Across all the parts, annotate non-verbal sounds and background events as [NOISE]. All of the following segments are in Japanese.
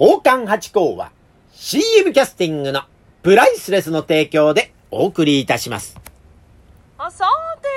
宝冠八甲は CM キャスティングのプライスレスの提供でお送りいたします。あさて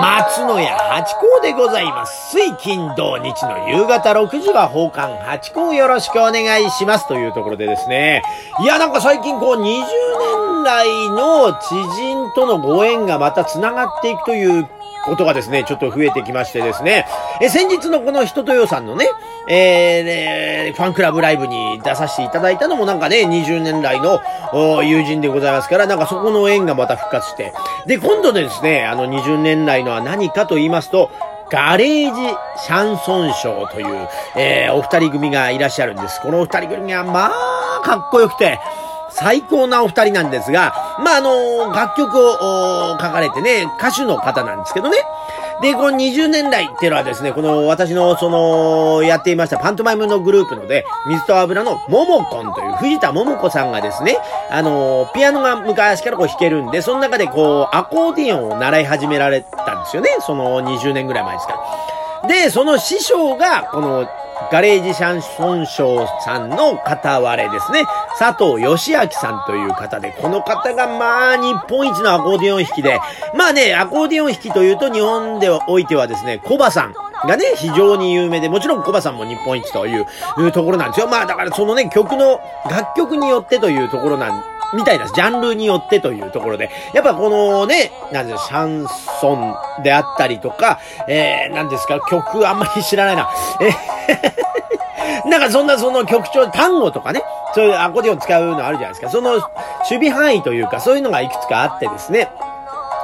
松野屋八甲でございます。水金土日の夕方6時は奉還八甲よろしくお願いしますというところでですね。いや、なんか最近こう20年来の知人とのご縁がまた繋がっていくということがですね、ちょっと増えてきましてですね。え、先日のこの人とよさんのね、えーねファンクラブライブに出させていただいたのもなんかね、20年来の友人でございますから、なんかそこの縁がまた復活して。で、今度ですね、あの20年来のは何かと言いますと、ガレージシャンソンショーという、えーお二人組がいらっしゃるんです。このお二人組が、まあ、かっこよくて、最高なお二人なんですが、まあ、あの、楽曲を書かれてね、歌手の方なんですけどね。で、この20年来っていうのはですね、この私のその、やっていましたパントマイムのグループので、水と油のももこんという藤田ももこさんがですね、あの、ピアノが昔からこう弾けるんで、その中でこう、アコーディオンを習い始められたんですよね。その20年ぐらい前ですから。で、その師匠が、この、ガレージシャンソンショーさんの片割れですね。佐藤義明さんという方で、この方がまあ日本一のアコーディオン弾きで、まあね、アコーディオン弾きというと日本でおいてはですね、コバさんがね、非常に有名で、もちろんコバさんも日本一というところなんですよ。まあだからそのね、曲の、楽曲によってというところなんみたいです。ジャンルによってというところで。やっぱこのね、なんです、シャンソンであったりとか、えー、なんですか、曲あんまり知らないな。えー [LAUGHS] なんかそんなその曲調、単語とかね、そういうアコーディオン使うのあるじゃないですか。その守備範囲というか、そういうのがいくつかあってですね。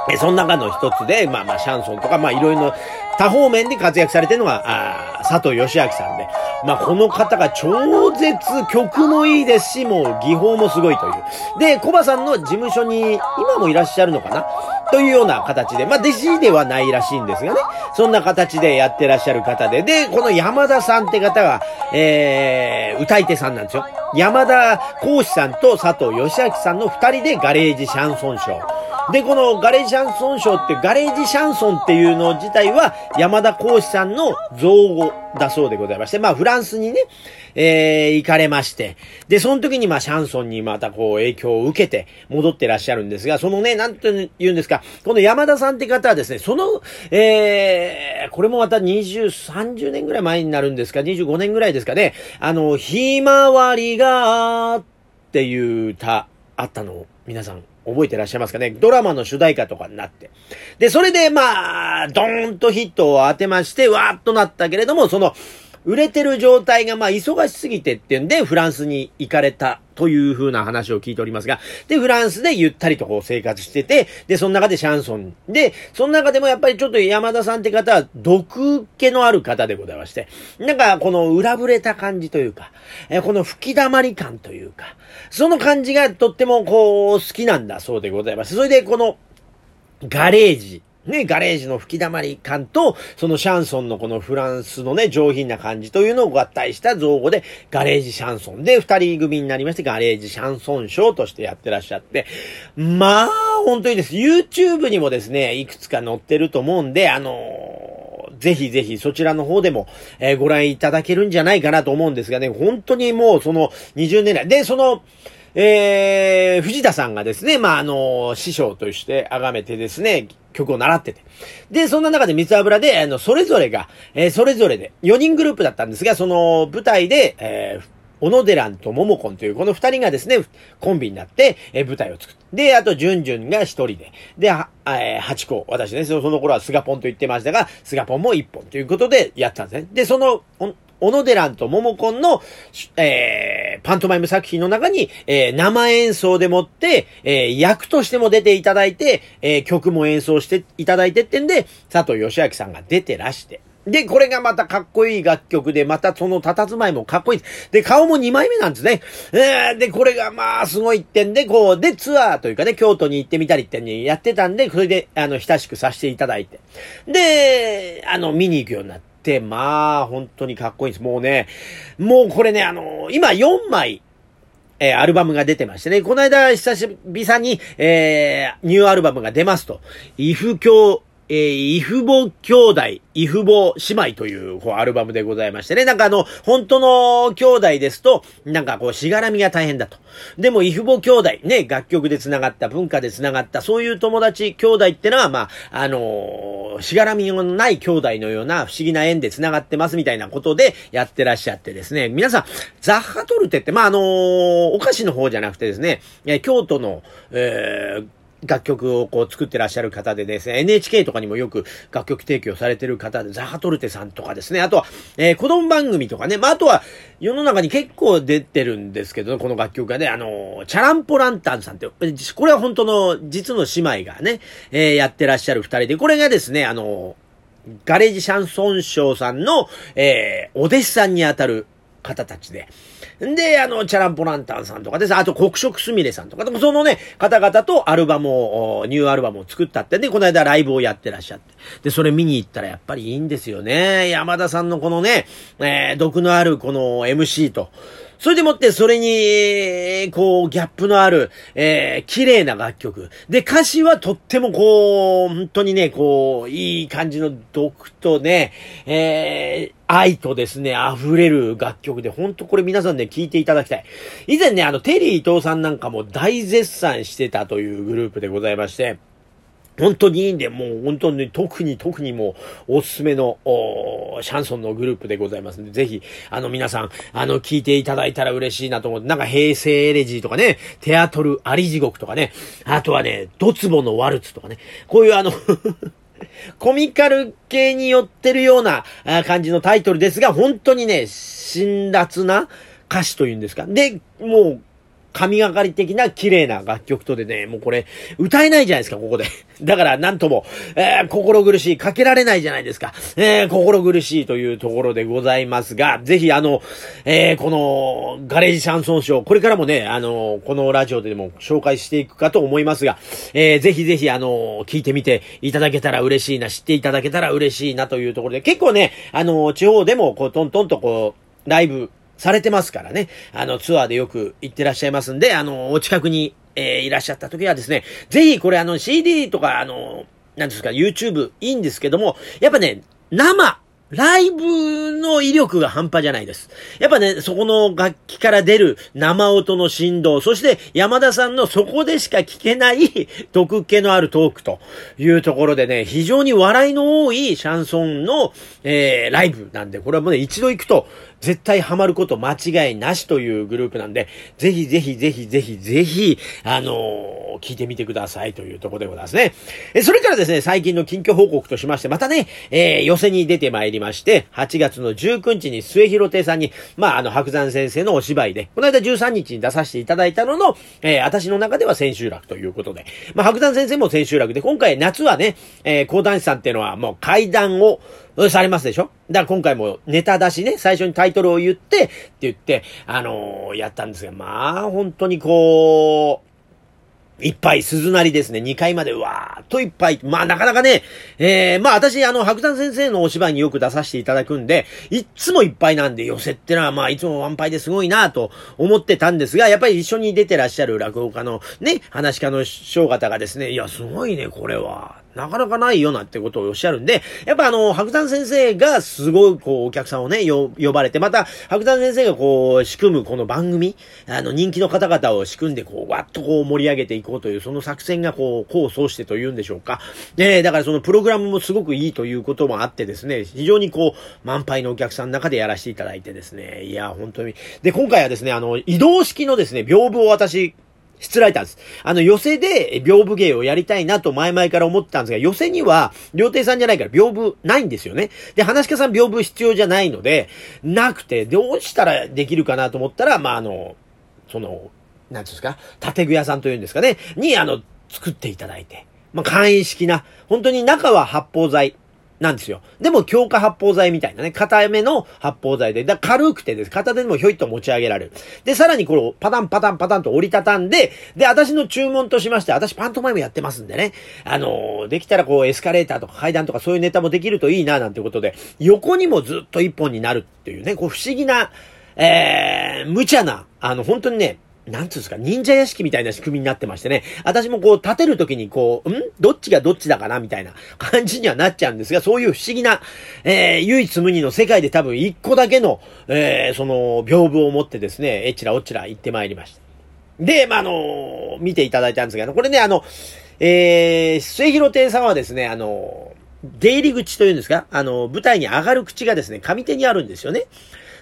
えその中の一つで、まあまあ、シャンソンとか、まあいろいろ多方面で活躍されてるのが、あー佐藤義明さんで。まあこの方が超絶曲もいいですし、もう技法もすごいという。で、コバさんの事務所に今もいらっしゃるのかな？というような形で、まあ弟子ではないらしいんですがね。そんな形でやってらっしゃる方で。で、この山田さんって方が、えー、歌い手さんなんですよ。山田幸志さんと佐藤義明さんの二人でガレージシャンソンショー。で、このガレージシャンソンショーって、ガレージシャンソンっていうの自体は、山田幸志さんの造語だそうでございまして、まあ、フランスにね、えー、行かれまして、で、その時にまあ、シャンソンにまたこう、影響を受けて、戻ってらっしゃるんですが、そのね、なんて言うんですか、この山田さんって方はですね、その、えー、これもまた20、30年ぐらい前になるんですか、25年ぐらいですかね、あの、ひまわりが、っていう歌、あったのを、皆さん、覚えてらっしゃいますかね？ドラマの主題歌とかになって。で、それで、まあ、ドーンとヒットを当てまして、わーっとなったけれども、その、売れてる状態が、まあ、忙しすぎてっていうんで、フランスに行かれたという風な話を聞いておりますが、で、フランスでゆったりとこう生活してて、で、その中でシャンソン。で、その中でもやっぱりちょっと山田さんって方は、毒気のある方でございまして、なんか、この裏ぶれた感じというか、えこの吹き溜まり感というか、その感じがとってもこう、好きなんだそうでございます。それで、この、ガレージ。ね、ガレージの吹き溜まり感と、そのシャンソンのこのフランスのね、上品な感じというのを合体した造語で、ガレージシャンソンで二人組になりまして、ガレージシャンソンショーとしてやってらっしゃって、まあ、本当にです。YouTube にもですね、いくつか載ってると思うんで、あのーぜひぜひそちらの方でも、えーご覧いただけるんじゃないかなと思うんですがね、本当にもうその20年来、で、その、えー、藤田さんがですね、まあ、あの、師匠として崇めてですね、曲を習ってて。で、そんな中で三つ油で、あの、それぞれが、えーそれぞれで、4人グループだったんですが、その舞台で、えー小野寺と桃子という、この二人がですね、コンビになって、え舞台を作って。で、あと、じゅんじゅんが一人で。で、はえー八個。私ね、その頃は菅ポンと言ってましたが、菅ポンも一本ということでやったんですね。で、その、小野寺と桃子の、えーパントマイム作品の中に、えー生演奏でもって、えー役としても出ていただいて、えー曲も演奏していただいてってんで、佐藤義明さんが出てらして。で、これがまたかっこいい楽曲で、またその佇まいもかっこいいで。顔も2枚目なんですね。えーで、これがまあ、すごいってんで、こう、で、ツアーというかね、京都に行ってみたりってんにやってたんで、それで、あの、親しくさせていただいて。で、あの、見に行くようになって、まあ、本当にかっこいいです。もうね、もうこれね、あの、今4枚、えーアルバムが出てましてね、この間久しぶりに、えーニューアルバムが出ますと、イフ教、えー、イフボ兄弟、イフボ姉妹という、こう、アルバムでございましてね。なんかあの、本当の兄弟ですと、なんかこう、しがらみが大変だと。でも、イフボ兄弟、ね、楽曲で繋がった、文化で繋がった、そういう友達、兄弟ってのは、まあ、あのーしがらみのない兄弟のような不思議な縁で繋がってますみたいなことでやってらっしゃってですね。皆さん、ザッハトルテって、まあ、あのーお菓子の方じゃなくてですね、京都の、えー楽曲をこう作ってらっしゃる方でですね、NHK とかにもよく楽曲提供されてる方で、ザハトルテさんとかですね、あとは、えー子供番組とかね、まあ、あとは、世の中に結構出てるんですけど、この楽曲がね、あの、チャランポランタンさんって、これは本当の実の姉妹がね、えーやってらっしゃる二人で、これがですね、あの、ガレージシャンソンショーさんの、えーお弟子さんにあたる方たちで。んで、あの、チャランポランタンさんとかです。あと、黒色すみれさんとか、でもそのね、方々とアルバムを、ニューアルバムを作ったってで、この間ライブをやってらっしゃって。で、それ見に行ったらやっぱりいいんですよね。山田さんのこのね、えー毒のあるこの MC と、それでもって、それに、こう、ギャップのある、えー、綺麗な楽曲。で、歌詞はとってもこう、本当にね、こう、いい感じの毒とね、えー、愛とですね、溢れる楽曲で、本当これ皆さんね、聴いていただきたい。以前ね、あの、テリー伊藤さんなんかも大絶賛してたというグループでございまして、本当にいいんで、もう本当に特に特にもうおすすめのシャンソンのグループでございますんで、ぜひ、あの皆さん、あの聞いていただいたら嬉しいなと思って、なんか平成エレジーとかね、テアトルアリ地獄とかね、あとはね、ドツボのワルツとかね、こういうあの、[LAUGHS] コミカル系に寄ってるような感じのタイトルですが、本当にね、辛辣な歌詞というんですか。で、もう、神がかり的な綺麗な楽曲とでね、もうこれ、歌えないじゃないですか、ここで。[LAUGHS] だから、なんとも、えー心苦しい、かけられないじゃないですか。えー心苦しいというところでございますが、ぜひあの、えーこの、ガレージシャンソンショー、これからもね、あの、このラジオでも紹介していくかと思いますが、えーぜひぜひあの、聞いてみていただけたら嬉しいな、知っていただけたら嬉しいなというところで、結構ね、あの、地方でも、こう、トントンとこう、ライブ、されてますからね。あの、ツアーでよく行ってらっしゃいますんで、あの、お近くに、えーいらっしゃった時はですね、ぜひこれあの CD とか、あの、なんですか、YouTube いいんですけども、やっぱね、生、ライブの威力が半端じゃないです。やっぱね、そこの楽器から出る生音の振動、そして山田さんのそこでしか聞けない毒気のあるトークというところでね、非常に笑いの多いシャンソンの、えー、ライブなんで、これはもうね、一度行くと絶対ハマること間違いなしというグループなんで、ぜひぜひぜひぜひぜひ、あのー聞いてみてくださいというところでございますね。え、それからですね、最近の近況報告としまして、またね、えー、寄せに出てまいりまして、8月の19日に末広亭さんに、まあ、あの、白山先生のお芝居で、この間13日に出させていただいたのの、えー、私の中では千秋楽ということで、まあ、白山先生も千秋楽で、今回夏はね、えー、講談師さんっていうのはもう階段を、うされますでしょ？だから今回もネタ出しね、最初にタイトルを言って、って言って、あのーやったんですが、まあ、本当にこう、いっぱい鈴なりですね。2階までわーっといっぱい。まあなかなかね、えー、まあ私、あの、白山先生のお芝居によく出させていただくんで、いっつもいっぱいなんで寄せってのはまあいつもワンパイですごいなと思ってたんですが、やっぱり一緒に出てらっしゃる落語家のね、話家の師匠方がですね、いや、すごいね、これは。なかなかないよなってことをおっしゃるんで、やっぱあの、白山先生がすごいこう、お客さんをね、呼ばれて、また、白山先生がこう、仕組むこの番組、あの、人気の方々を仕組んで、こう、わっとこう、盛り上げていこうという、その作戦がこう、功を奏してというんでしょうか。ねだからそのプログラムもすごくいいということもあってですね、非常にこう、満杯のお客さんの中でやらせていただいてですね、いや、本当に。で、今回はですね、あの、移動式のですね、屏風を私、しつらえたんです。あの、寄せで屏風芸をやりたいなと前々から思ってたんですが、寄せには、料亭さんじゃないから屏風ないんですよね。で、話し家さん屏風必要じゃないので、なくて、どうしたらできるかなと思ったら、まあ、あの、その、なんですか、建具屋さんというんですかね、に、あの、作っていただいて。まあ、簡易式な、本当に中は発泡剤。なんですよ。でも強化発泡剤みたいなね、硬めの発泡剤で、だ軽くてです。片手でもひょいっと持ち上げられる。で、さらにこれをパタンパタンパタンと折りたたんで、で、私の注文としまして、私パントマイムやってますんでね、あのーできたらこうエスカレーターとか階段とかそういうネタもできるといいな、なんてことで、横にもずっと一本になるっていうね、こう不思議な、えー、無茶な、あの、本当にね、なんつうんですか、忍者屋敷みたいな仕組みになってましてね、私もこう立てるときにこう、ん？どっちがどっちだかなみたいな感じにはなっちゃうんですが、そういう不思議な、えー、唯一無二の世界で多分一個だけの、えー、その、屏風を持ってですね、えちらおちら行ってまいりました。で、まあ、あの見ていただいたんですが、これね、あの、えー、末広亭さんはですね、あの出入り口というんですかあの、舞台に上がる口がですね、上手にあるんですよね。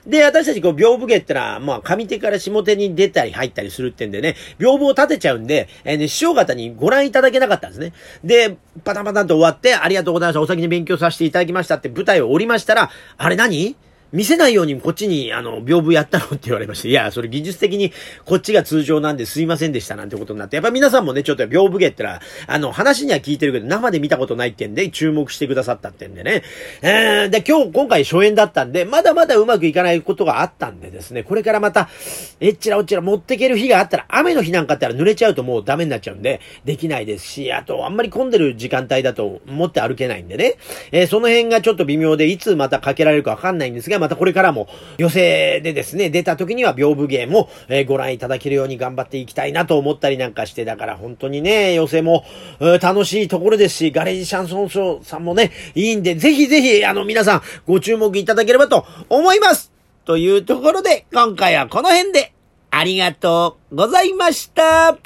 で、私たちこう、屏風芸ってのは、まあ、上手から下手に出たり入ったりするってんでね、屏風を立てちゃうんで、えー、ね、師匠方にご覧いただけなかったんですね。で、パタパタンと終わって、ありがとうございました。お先に勉強させていただきましたって舞台を降りましたら、あれ何見せないようにこっちに、あの、屏風やったのって言われまして、いや、それ技術的にこっちが通常なんですいませんでしたなんてことになって、やっぱ皆さんもね、ちょっと屏風芸ってのは、あの、話には聞いてるけど、生で見たことないってんで、注目してくださったってんでね。えー、で、今日、今回初演だったんで、まだまだうまくいかないことがあったんでですね、これからまた、えっちらおっちら持ってける日があったら、雨の日なんかあったら濡れちゃうともうダメになっちゃうんで、できないですし、あと、あんまり混んでる時間帯だと思って歩けないんでね、えー、その辺がちょっと微妙で、いつまたかけられるかわかんないんですが、またこれからも、寄席でですね、出た時には屏風芸も、えー、ご覧いただけるように頑張っていきたいなと思ったりなんかして、だから本当にね、寄席も、楽しいところですし、ガレージシャンソンショーさんもね、いいんで、ぜひぜひ、あの皆さん、ご注目いただければと思います。というところで、今回はこの辺で、ありがとうございました。